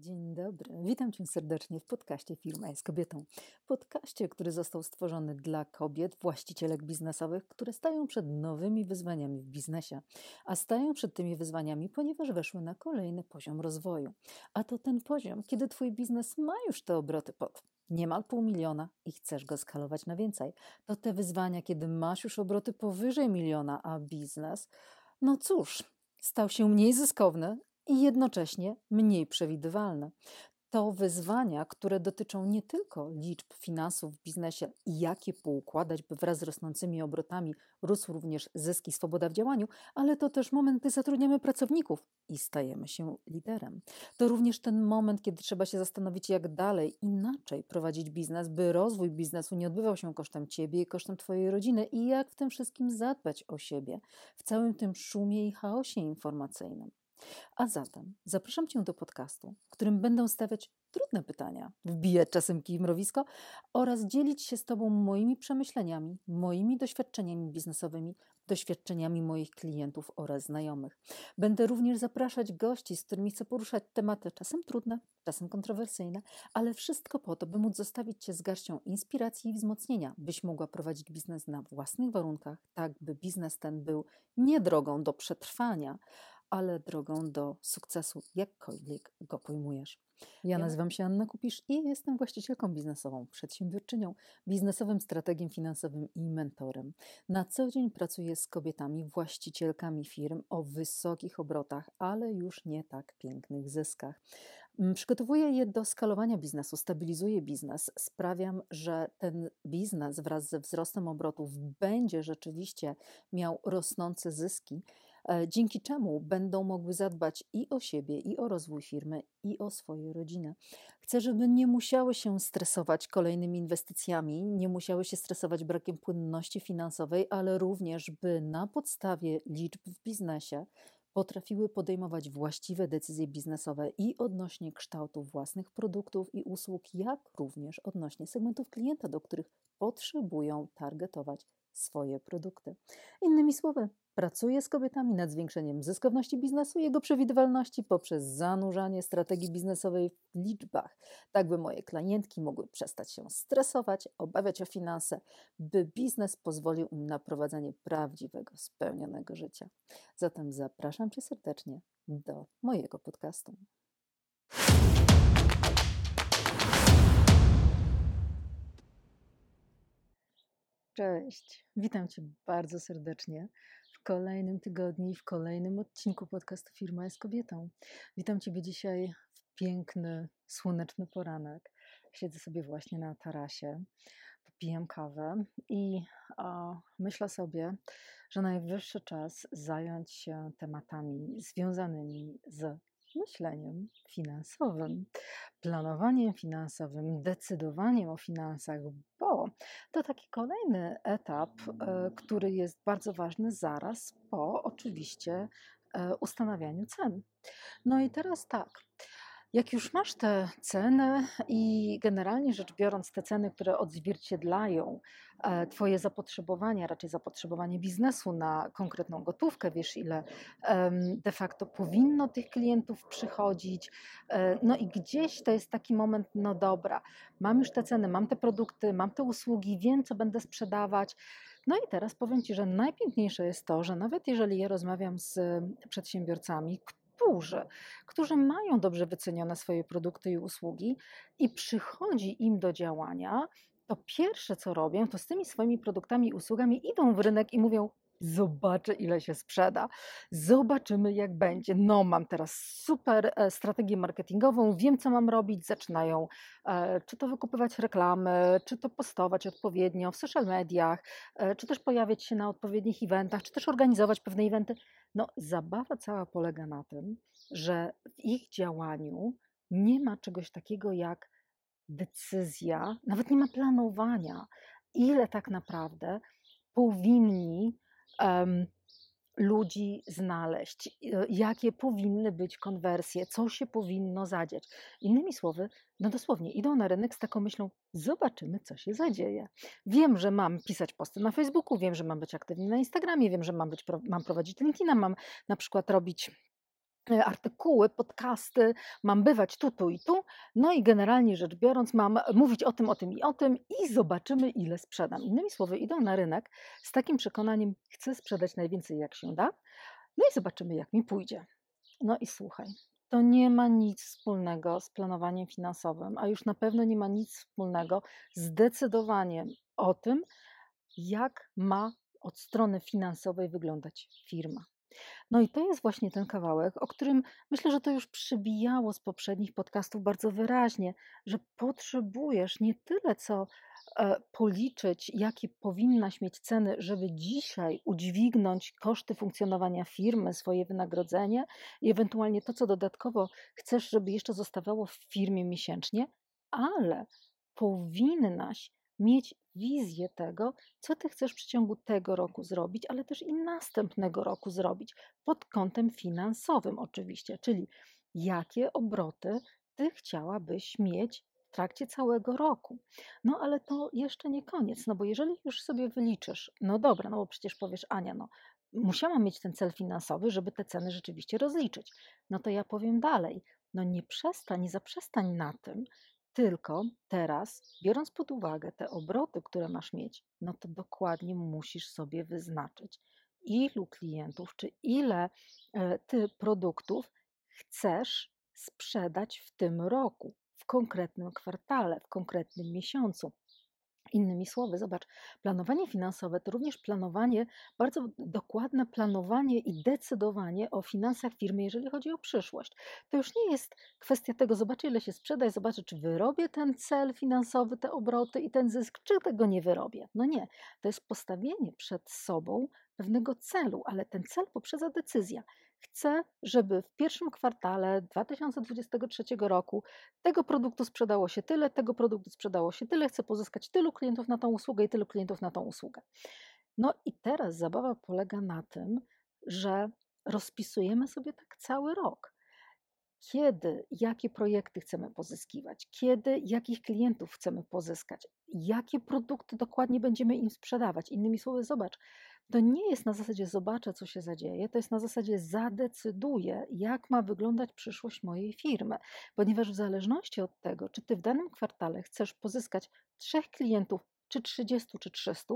Dzień dobry, witam Cię serdecznie w podcaście Firma jest kobietą. Podcaście, który został stworzony dla kobiet, właścicielek biznesowych, które stają przed nowymi wyzwaniami w biznesie. A stają przed tymi wyzwaniami, ponieważ weszły na kolejny poziom rozwoju. A to ten poziom, kiedy Twój biznes ma już te obroty pod niemal pół miliona i chcesz go skalować na więcej. To te wyzwania, kiedy masz już obroty powyżej miliona, a biznes, no cóż, stał się mniej zyskowny, i jednocześnie mniej przewidywalne. To wyzwania, które dotyczą nie tylko liczb finansów w biznesie i jakie poukładać, by wraz z rosnącymi obrotami rósł również zysk i swoboda w działaniu, ale to też moment, gdy zatrudniamy pracowników i stajemy się liderem. To również ten moment, kiedy trzeba się zastanowić, jak dalej, inaczej prowadzić biznes, by rozwój biznesu nie odbywał się kosztem ciebie i kosztem twojej rodziny i jak w tym wszystkim zadbać o siebie w całym tym szumie i chaosie informacyjnym. A zatem zapraszam Cię do podcastu, w którym będę stawiać trudne pytania, wbijać czasem kij mrowisko oraz dzielić się z Tobą moimi przemyśleniami, moimi doświadczeniami biznesowymi, doświadczeniami moich klientów oraz znajomych. Będę również zapraszać gości, z którymi chcę poruszać tematy czasem trudne, czasem kontrowersyjne, ale wszystko po to, by móc zostawić Cię z garścią inspiracji i wzmocnienia, byś mogła prowadzić biznes na własnych warunkach, tak by biznes ten był nie drogą do przetrwania, ale drogą do sukcesu, jakkolwiek go pojmujesz. Ja nazywam się Anna Kupisz i jestem właścicielką biznesową, przedsiębiorczynią, biznesowym strategiem finansowym i mentorem. Na co dzień pracuję z kobietami, właścicielkami firm o wysokich obrotach, ale już nie tak pięknych zyskach. Mm, przygotowuję je do skalowania biznesu, stabilizuję biznes, sprawiam, że ten biznes wraz ze wzrostem obrotów będzie rzeczywiście miał rosnące zyski dzięki czemu będą mogły zadbać i o siebie, i o rozwój firmy, i o swoje rodziny. Chcę, żeby nie musiały się stresować kolejnymi inwestycjami, nie musiały się stresować brakiem płynności finansowej, ale również, by na podstawie liczb w biznesie potrafiły podejmować właściwe decyzje biznesowe i odnośnie kształtu własnych produktów i usług, jak również odnośnie segmentów klienta, do których potrzebują targetować swoje produkty. Innymi słowy, Pracuję z kobietami nad zwiększeniem zyskowności biznesu i jego przewidywalności poprzez zanurzanie strategii biznesowej w liczbach, tak by moje klientki mogły przestać się stresować, obawiać o finanse, by biznes pozwolił im na prowadzenie prawdziwego, spełnionego życia. Zatem zapraszam Cię serdecznie do mojego podcastu. Cześć, witam Cię bardzo serdecznie w kolejnym tygodniu i w kolejnym odcinku podcastu Firma jest kobietą. Witam Ciebie dzisiaj w piękny, słoneczny poranek. Siedzę sobie właśnie na tarasie, popijam kawę i o, myślę sobie, że najwyższy czas zająć się tematami związanymi z myśleniem finansowym, planowaniem finansowym, decydowaniem o finansach, bo to taki kolejny etap, e, który jest bardzo ważny zaraz po oczywiście e, ustanawianiu cen. No i teraz tak. Jak już masz te ceny i generalnie rzecz biorąc te ceny, które odzwierciedlają e, Twoje zapotrzebowanie, raczej zapotrzebowanie biznesu na konkretną gotówkę, wiesz ile de facto powinno tych klientów przychodzić, e, no i gdzieś to jest taki moment, no dobra, mam już te ceny, mam te produkty, mam te usługi, wiem co będę sprzedawać, no i teraz powiem Ci, że najpiękniejsze jest to, że nawet jeżeli ja rozmawiam z przedsiębiorcami, którzy, którzy mają dobrze wycenione swoje produkty i usługi i przychodzi im do działania, to pierwsze co robią, to z tymi swoimi produktami i usługami idą w rynek i mówią: Zobaczę, ile się sprzeda. Zobaczymy, jak będzie. No, mam teraz super e, strategię marketingową, wiem, co mam robić. Zaczynają e, czy to wykupywać reklamy, czy to postować odpowiednio w social mediach, e, czy też pojawiać się na odpowiednich eventach, czy też organizować pewne eventy. No, zabawa cała polega na tym, że w ich działaniu nie ma czegoś takiego jak decyzja, nawet nie ma planowania, ile tak naprawdę powinni um, ludzi znaleźć, e, jakie powinny być konwersje, co się powinno zadziać. Innymi słowy, no dosłownie idą na rynek z taką myślą, zobaczymy, co się zadzieje. Wiem, że mam pisać posty na Facebooku, wiem, że mam być aktywny na Instagramie, wiem, że mam, być, mam prowadzić LinkedIna, mam na przykład robić artykuły, podcasty, mam bywać tu, tu i tu, no i generalnie rzecz biorąc, mam mówić o tym, o tym i o tym i zobaczymy, ile sprzedam. Innymi słowy, idą na rynek z takim przekonaniem, chcę sprzedać najwięcej, jak się da, no i zobaczymy, jak mi pójdzie. No i słuchaj, to nie ma nic wspólnego z planowaniem finansowym, a już na pewno nie ma nic wspólnego z decydowaniem o tym, jak ma od strony finansowej wyglądać firma. No i to jest właśnie ten kawałek, o którym myślę, że to już przybijało z poprzednich podcastów bardzo wyraźnie, że potrzebujesz nie tyle co e, policzyć, jakie powinnaś mieć ceny, żeby dzisiaj udźwignąć koszty funkcjonowania firmy, swoje wynagrodzenie i ewentualnie to, co dodatkowo chcesz, żeby jeszcze zostawało w firmie miesięcznie, ale powinnaś mieć wizję tego, co ty chcesz w przeciągu tego roku zrobić, ale też i następnego roku zrobić pod kątem finansowym, oczywiście, czyli jakie obroty ty chciałabyś mieć w trakcie całego roku. No ale to jeszcze nie koniec, no bo jeżeli już sobie wyliczysz, no dobra, no bo przecież powiesz, Ania, no musiałam mieć ten cel finansowy, żeby te ceny rzeczywiście rozliczyć. No to ja powiem dalej, no nie przestań, nie zaprzestań na tym, tylko teraz, biorąc pod uwagę te obroty, które masz mieć, no to dokładnie musisz sobie wyznaczyć, ilu klientów czy ile e, ty produktów chcesz sprzedać w tym roku, w konkretnym kwartale, w konkretnym miesiącu. Innymi słowy, zobacz, planowanie finansowe to również planowanie, bardzo dokładne planowanie i decydowanie o finansach firmy, jeżeli chodzi o przyszłość. To już nie jest kwestia tego, zobaczę ile się sprzeda zobaczę, czy wyrobię ten cel finansowy, te obroty i ten zysk, czy tego nie wyrobię. No nie, to jest postawienie przed sobą pewnego celu, ale ten cel poprzedza decyzja. Chcę, żeby w pierwszym kwartale 2023 roku tego produktu sprzedało się tyle, tego produktu sprzedało się tyle, chcę pozyskać tylu klientów na tą usługę i tylu klientów na tą usługę. No i teraz zabawa polega na tym, że rozpisujemy sobie tak cały rok. Kiedy, jakie projekty chcemy pozyskiwać, kiedy, jakich klientów chcemy pozyskać, jakie produkty dokładnie będziemy im sprzedawać. Innymi słowy, zobacz, to nie jest na zasadzie zobaczę, co się zadzieje, to jest na zasadzie zadecyduję, jak ma wyglądać przyszłość mojej firmy, ponieważ w zależności od tego, czy ty w danym kwartale chcesz pozyskać trzech klientów, czy 30, czy 300,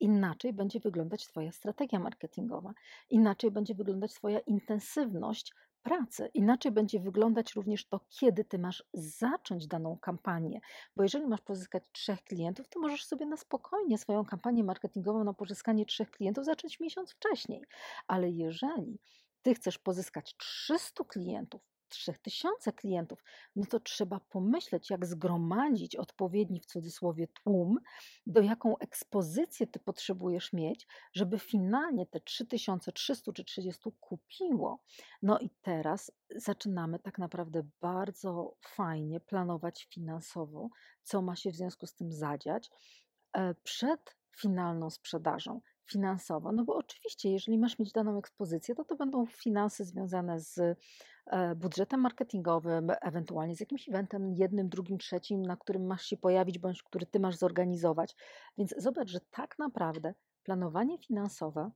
inaczej będzie wyglądać Twoja strategia marketingowa, inaczej będzie wyglądać Twoja intensywność pracy. Inaczej będzie wyglądać również to, kiedy ty masz zacząć daną kampanię. Bo jeżeli masz pozyskać trzech klientów, to możesz sobie na spokojnie swoją kampanię marketingową na pozyskanie trzech klientów zacząć miesiąc wcześniej. Ale jeżeli ty chcesz pozyskać 300 klientów, 3000 klientów, no to trzeba pomyśleć, jak zgromadzić odpowiedni w cudzysłowie tłum, do jaką ekspozycję ty potrzebujesz mieć, żeby finalnie te 3300 czy 30 kupiło. No i teraz zaczynamy tak naprawdę bardzo fajnie planować finansowo, co ma się w związku z tym zadziać e, przed finalną sprzedażą finansowo. No bo oczywiście, jeżeli masz mieć daną ekspozycję, to to będą finanse związane z e, budżetem marketingowym, ewentualnie z jakimś eventem, jednym, drugim, trzecim, na którym masz się pojawić, bądź który ty masz zorganizować. Więc zobacz, że tak naprawdę planowanie finansowe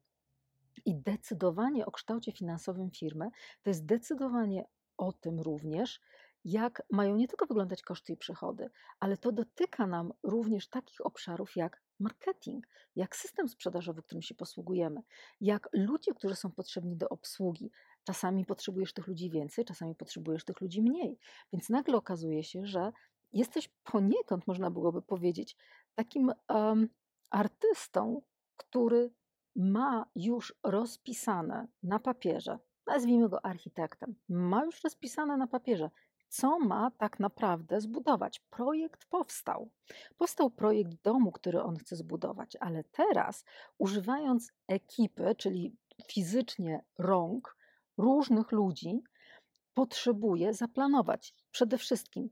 i decydowanie o kształcie finansowym firmy to jest decydowanie o tym również, jak mają nie tylko wyglądać koszty i przychody, ale to dotyka nam również takich obszarów jak marketing, jak system sprzedażowy, którym się posługujemy, jak ludzie, którzy są potrzebni do obsługi. Czasami potrzebujesz tych ludzi więcej, czasami potrzebujesz tych ludzi mniej. Więc nagle okazuje się, że jesteś poniekąd, można byłoby powiedzieć, takim um, artystą, który ma już rozpisane na papierze, nazwijmy go architektem, ma już rozpisane na papierze, co ma tak naprawdę zbudować. Projekt powstał. Powstał projekt domu, który on chce zbudować, ale teraz, używając ekipy, czyli fizycznie rąk różnych ludzi, potrzebuje zaplanować przede wszystkim,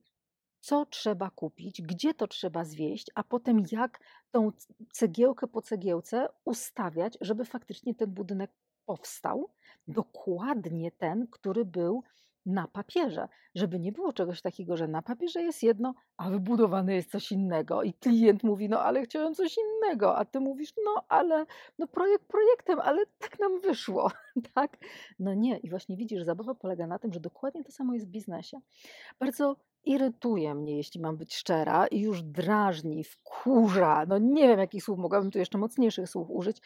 co trzeba kupić, gdzie to trzeba zwieść, a potem jak tą cegiełkę po cegiełce ustawiać, żeby faktycznie ten budynek powstał, dokładnie ten, który był na papierze, żeby nie było czegoś takiego, że na papierze jest jedno, a wybudowane jest coś innego i klient mówi, no ale chciałem coś innego, a ty mówisz, no ale no projekt projektem, ale tak nam wyszło, tak? No nie i właśnie widzisz, zabawa polega na tym, że dokładnie to samo jest w biznesie. Bardzo irytuje mnie, jeśli mam być szczera, i już drażni, wkurza, no nie wiem jakich słów, mogłabym tu jeszcze mocniejszych słów użyć,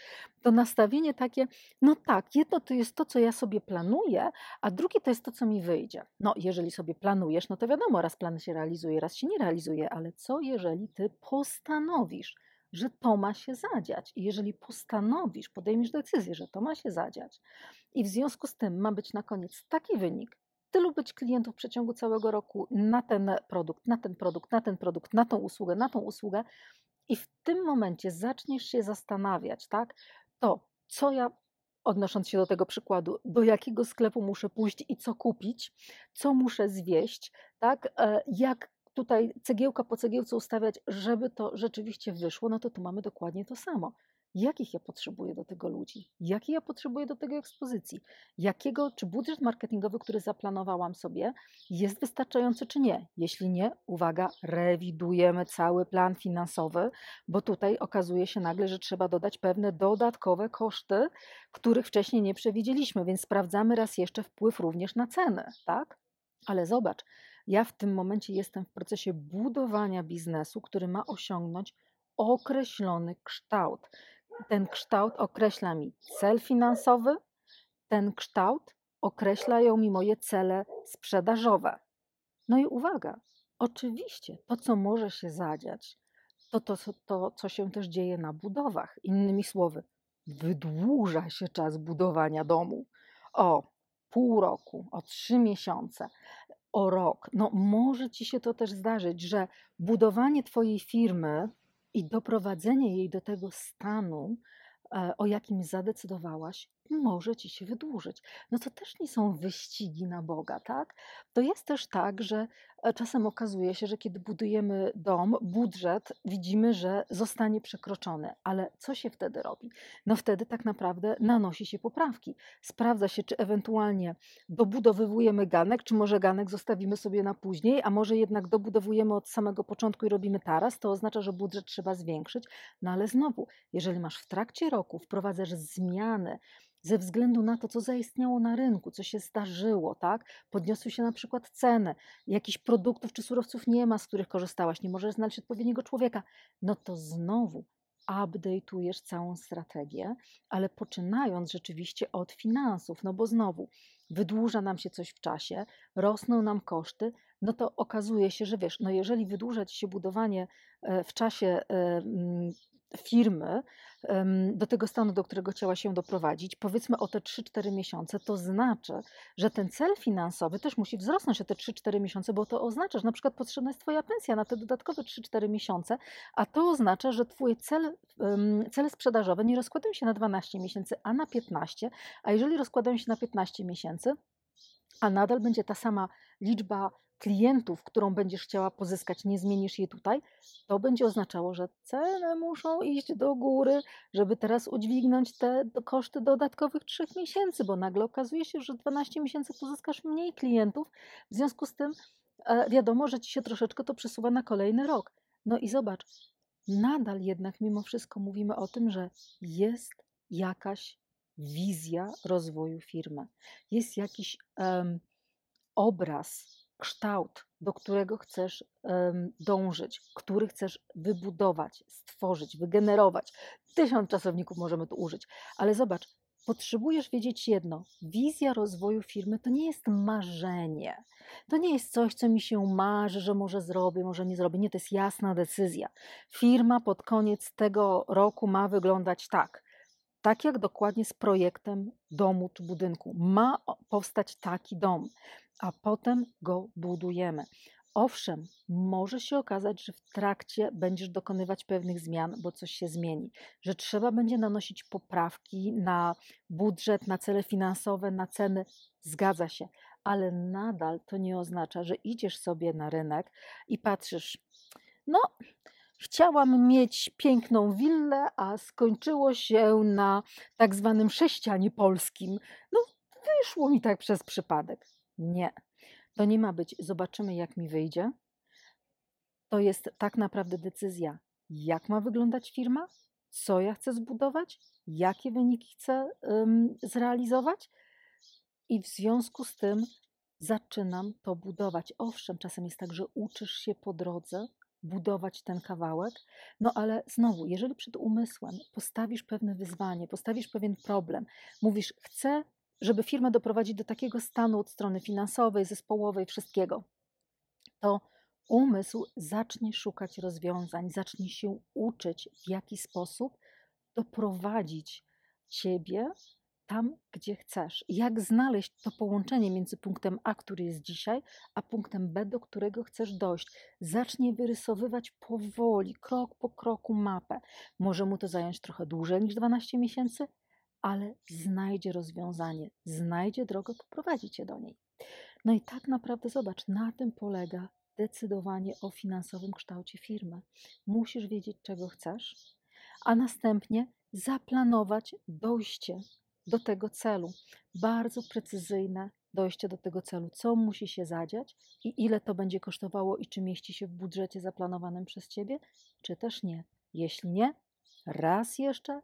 to nastawienie takie, no tak, jedno to jest to, co ja sobie planuję, a drugie to jest to, co mi wyjdzie. No jeżeli sobie planujesz, no to wiadomo, raz plan się realizuje, raz się nie realizuje, ale co jeżeli ty postanowisz, że to ma się zadziać. I jeżeli postanowisz, podejmiesz decyzję, że to ma się zadziać, i w związku z tym ma być na koniec taki wynik, tylu być klientów w przeciągu całego roku na ten produkt, na ten produkt, na ten produkt, na tą usługę, na tą usługę. I w tym momencie zaczniesz się zastanawiać, tak, to co ja, odnosząc się do tego przykładu, do jakiego sklepu muszę pójść i co kupić, co muszę zwieść, tak, e, jak tutaj cegiełka po cegiełce ustawiać, żeby to rzeczywiście wyszło, no to tu mamy dokładnie to samo jakich ja potrzebuję do tego ludzi, jakie ja potrzebuję do tego ekspozycji, jakiego, czy budżet marketingowy, który zaplanowałam sobie, jest wystarczający, czy nie. Jeśli nie, uwaga, rewidujemy cały plan finansowy, bo tutaj okazuje się nagle, że trzeba dodać pewne dodatkowe koszty, których wcześniej nie przewidzieliśmy, więc sprawdzamy raz jeszcze wpływ również na ceny, tak? Ale zobacz, ja w tym momencie jestem w procesie budowania biznesu, który ma osiągnąć określony kształt. Ten kształt określa mi cel finansowy, ten kształt określają mi moje cele sprzedażowe. No i uwaga, oczywiście to, co może się zadziać, to to, to co się też dzieje na budowach. Innymi słowy, wydłuża się czas budowania domu o pół roku, o trzy miesiące, o rok. No, może ci się to też zdarzyć, że budowanie Twojej firmy i doprowadzenie jej do tego stanu, e, o jakim zadecydowałaś, może ci się wydłużyć. No to też nie są wyścigi na Boga, tak? To jest też tak, że czasem okazuje się, że kiedy budujemy dom, budżet widzimy, że zostanie przekroczony, ale co się wtedy robi? No wtedy tak naprawdę nanosi się poprawki. Sprawdza się, czy ewentualnie dobudowywujemy ganek, czy może ganek zostawimy sobie na później, a może jednak dobudowujemy od samego początku i robimy taras, to oznacza, że budżet trzeba zwiększyć. No ale znowu, jeżeli masz w trakcie roku, wprowadzasz zmiany, ze względu na to, co zaistniało na rynku, co się zdarzyło, tak? Podniosły się na przykład ceny, jakichś produktów czy surowców nie ma, z których korzystałaś, nie możesz znaleźć odpowiedniego człowieka, no to znowu update'ujesz całą strategię, ale poczynając rzeczywiście od finansów, no bo znowu wydłuża nam się coś w czasie, rosną nam koszty, no to okazuje się, że wiesz, no jeżeli wydłuża ci się budowanie e, w czasie e, firmy do tego stanu, do którego chciała się doprowadzić, powiedzmy o te 3-4 miesiące, to znaczy, że ten cel finansowy też musi wzrosnąć o te 3-4 miesiące, bo to oznacza, że na przykład potrzebna jest Twoja pensja na te dodatkowe 3-4 miesiące, a to oznacza, że Twój cel, cele sprzedażowe nie rozkładają się na 12 miesięcy, a na 15, a jeżeli rozkładają się na 15 miesięcy, a nadal będzie ta sama liczba klientów, którą będziesz chciała pozyskać, nie zmienisz jej tutaj, to będzie oznaczało, że ceny muszą iść do góry, żeby teraz udźwignąć te koszty dodatkowych trzech miesięcy, bo nagle okazuje się, że 12 miesięcy pozyskasz mniej klientów, w związku z tym e, wiadomo, że ci się troszeczkę to przesuwa na kolejny rok. No i zobacz, nadal jednak mimo wszystko mówimy o tym, że jest jakaś wizja rozwoju firmy, jest jakiś um, obraz kształt, do którego chcesz dążyć, który chcesz wybudować, stworzyć, wygenerować. Tysiąc czasowników możemy tu użyć, ale zobacz, potrzebujesz wiedzieć jedno: wizja rozwoju firmy to nie jest marzenie. To nie jest coś, co mi się marzy, że może zrobię, może nie zrobię. Nie, to jest jasna decyzja. Firma pod koniec tego roku ma wyglądać tak. Tak jak dokładnie z projektem domu czy budynku. Ma powstać taki dom a potem go budujemy. Owszem, może się okazać, że w trakcie będziesz dokonywać pewnych zmian, bo coś się zmieni, że trzeba będzie nanosić poprawki na budżet, na cele finansowe, na ceny. Zgadza się, ale nadal to nie oznacza, że idziesz sobie na rynek i patrzysz, no, chciałam mieć piękną willę, a skończyło się na tak zwanym sześcianie polskim. No, wyszło mi tak przez przypadek. Nie. To nie ma być, zobaczymy, jak mi wyjdzie. To jest tak naprawdę decyzja, jak ma wyglądać firma, co ja chcę zbudować, jakie wyniki chcę um, zrealizować. I w związku z tym zaczynam to budować. Owszem, czasem jest tak, że uczysz się po drodze budować ten kawałek, no ale znowu, jeżeli przed umysłem postawisz pewne wyzwanie, postawisz pewien problem, mówisz, chcę, żeby firmę doprowadzić do takiego stanu od strony finansowej, zespołowej, wszystkiego, to umysł zacznie szukać rozwiązań, zacznie się uczyć, w jaki sposób doprowadzić ciebie tam, gdzie chcesz. Jak znaleźć to połączenie między punktem A, który jest dzisiaj, a punktem B, do którego chcesz dojść. Zacznij wyrysowywać powoli, krok po kroku mapę. Może mu to zająć trochę dłużej niż 12 miesięcy, ale znajdzie rozwiązanie, znajdzie drogę, poprowadzi cię do niej. No i tak naprawdę zobacz, na tym polega decydowanie o finansowym kształcie firmy. Musisz wiedzieć, czego chcesz, a następnie zaplanować dojście do tego celu. Bardzo precyzyjne dojście do tego celu, co musi się zadziać i ile to będzie kosztowało i czy mieści się w budżecie zaplanowanym przez Ciebie, czy też nie. Jeśli nie, raz jeszcze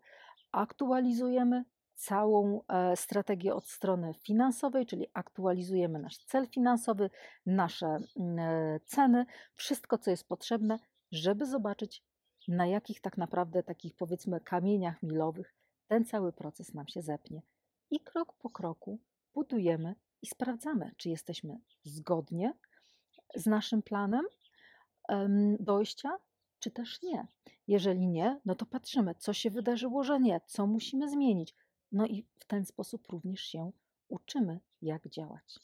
aktualizujemy całą e, strategię od strony finansowej, czyli aktualizujemy nasz cel finansowy, nasze mm, e, ceny, wszystko, co jest potrzebne, żeby zobaczyć, na jakich tak naprawdę takich powiedzmy kamieniach milowych ten cały proces nam się zepnie. I krok po kroku budujemy i sprawdzamy, czy jesteśmy zgodnie z naszym planem dojścia, czy też nie. Jeżeli nie, no to patrzymy, co się wydarzyło, że nie, co musimy zmienić. No i w ten sposób również się uczymy, jak działać.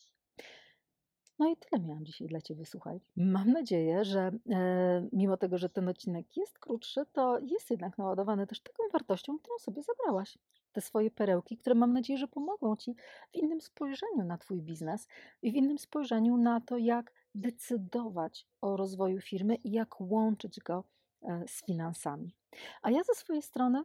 No i tyle miałam dzisiaj dla Ciebie, słuchaj. Mam nadzieję, że e, mimo tego, że ten odcinek jest krótszy, to jest jednak naładowany też taką wartością, którą sobie zabrałaś. Te swoje perełki, które mam nadzieję, że pomogą Ci w innym spojrzeniu na Twój biznes i w innym spojrzeniu na to, jak decydować o rozwoju firmy i jak łączyć go e, z finansami. A ja ze swojej strony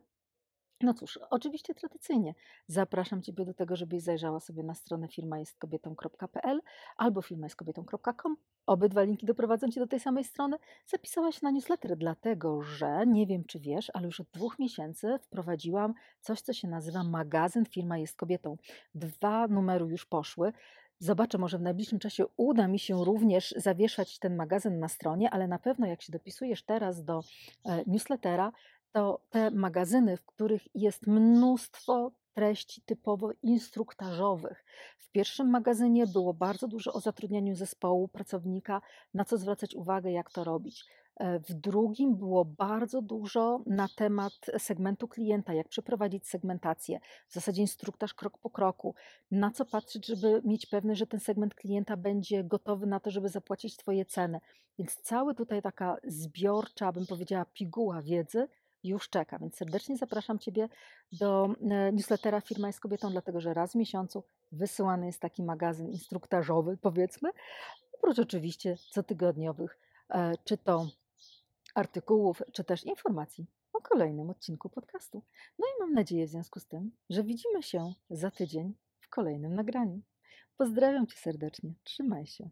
no cóż, oczywiście tradycyjnie zapraszam Ciebie do tego, żebyś zajrzała sobie na stronę firmajestkobietą.pl albo firmajestkobietą.com. Obydwa linki doprowadzą Cię do tej samej strony. Zapisałaś na newsletter, dlatego że nie wiem, czy wiesz, ale już od dwóch miesięcy wprowadziłam coś, co się nazywa magazyn Firma jest kobietą. Dwa numery już poszły. Zobaczę, może w najbliższym czasie uda mi się również zawieszać ten magazyn na stronie, ale na pewno jak się dopisujesz teraz do e, newslettera, to te magazyny, w których jest mnóstwo treści typowo instruktażowych. W pierwszym magazynie było bardzo dużo o zatrudnianiu zespołu, pracownika, na co zwracać uwagę, jak to robić. E, w drugim było bardzo dużo na temat segmentu klienta, jak przeprowadzić segmentację, w zasadzie instruktaż krok po kroku, na co patrzeć, żeby mieć pewność, że ten segment klienta będzie gotowy na to, żeby zapłacić Twoje ceny. Więc cały tutaj taka zbiorcza, bym powiedziała, piguła wiedzy już czeka. Więc serdecznie zapraszam Ciebie do e, newslettera Firma jest kobietą, dlatego że raz w miesiącu wysyłany jest taki magazyn instruktażowy, powiedzmy, oprócz oczywiście cotygodniowych, e, czy to artykułów, czy też informacji o kolejnym odcinku podcastu. No i mam nadzieję w związku z tym, że widzimy się za tydzień w kolejnym nagraniu. Pozdrawiam Cię serdecznie. Trzymaj się.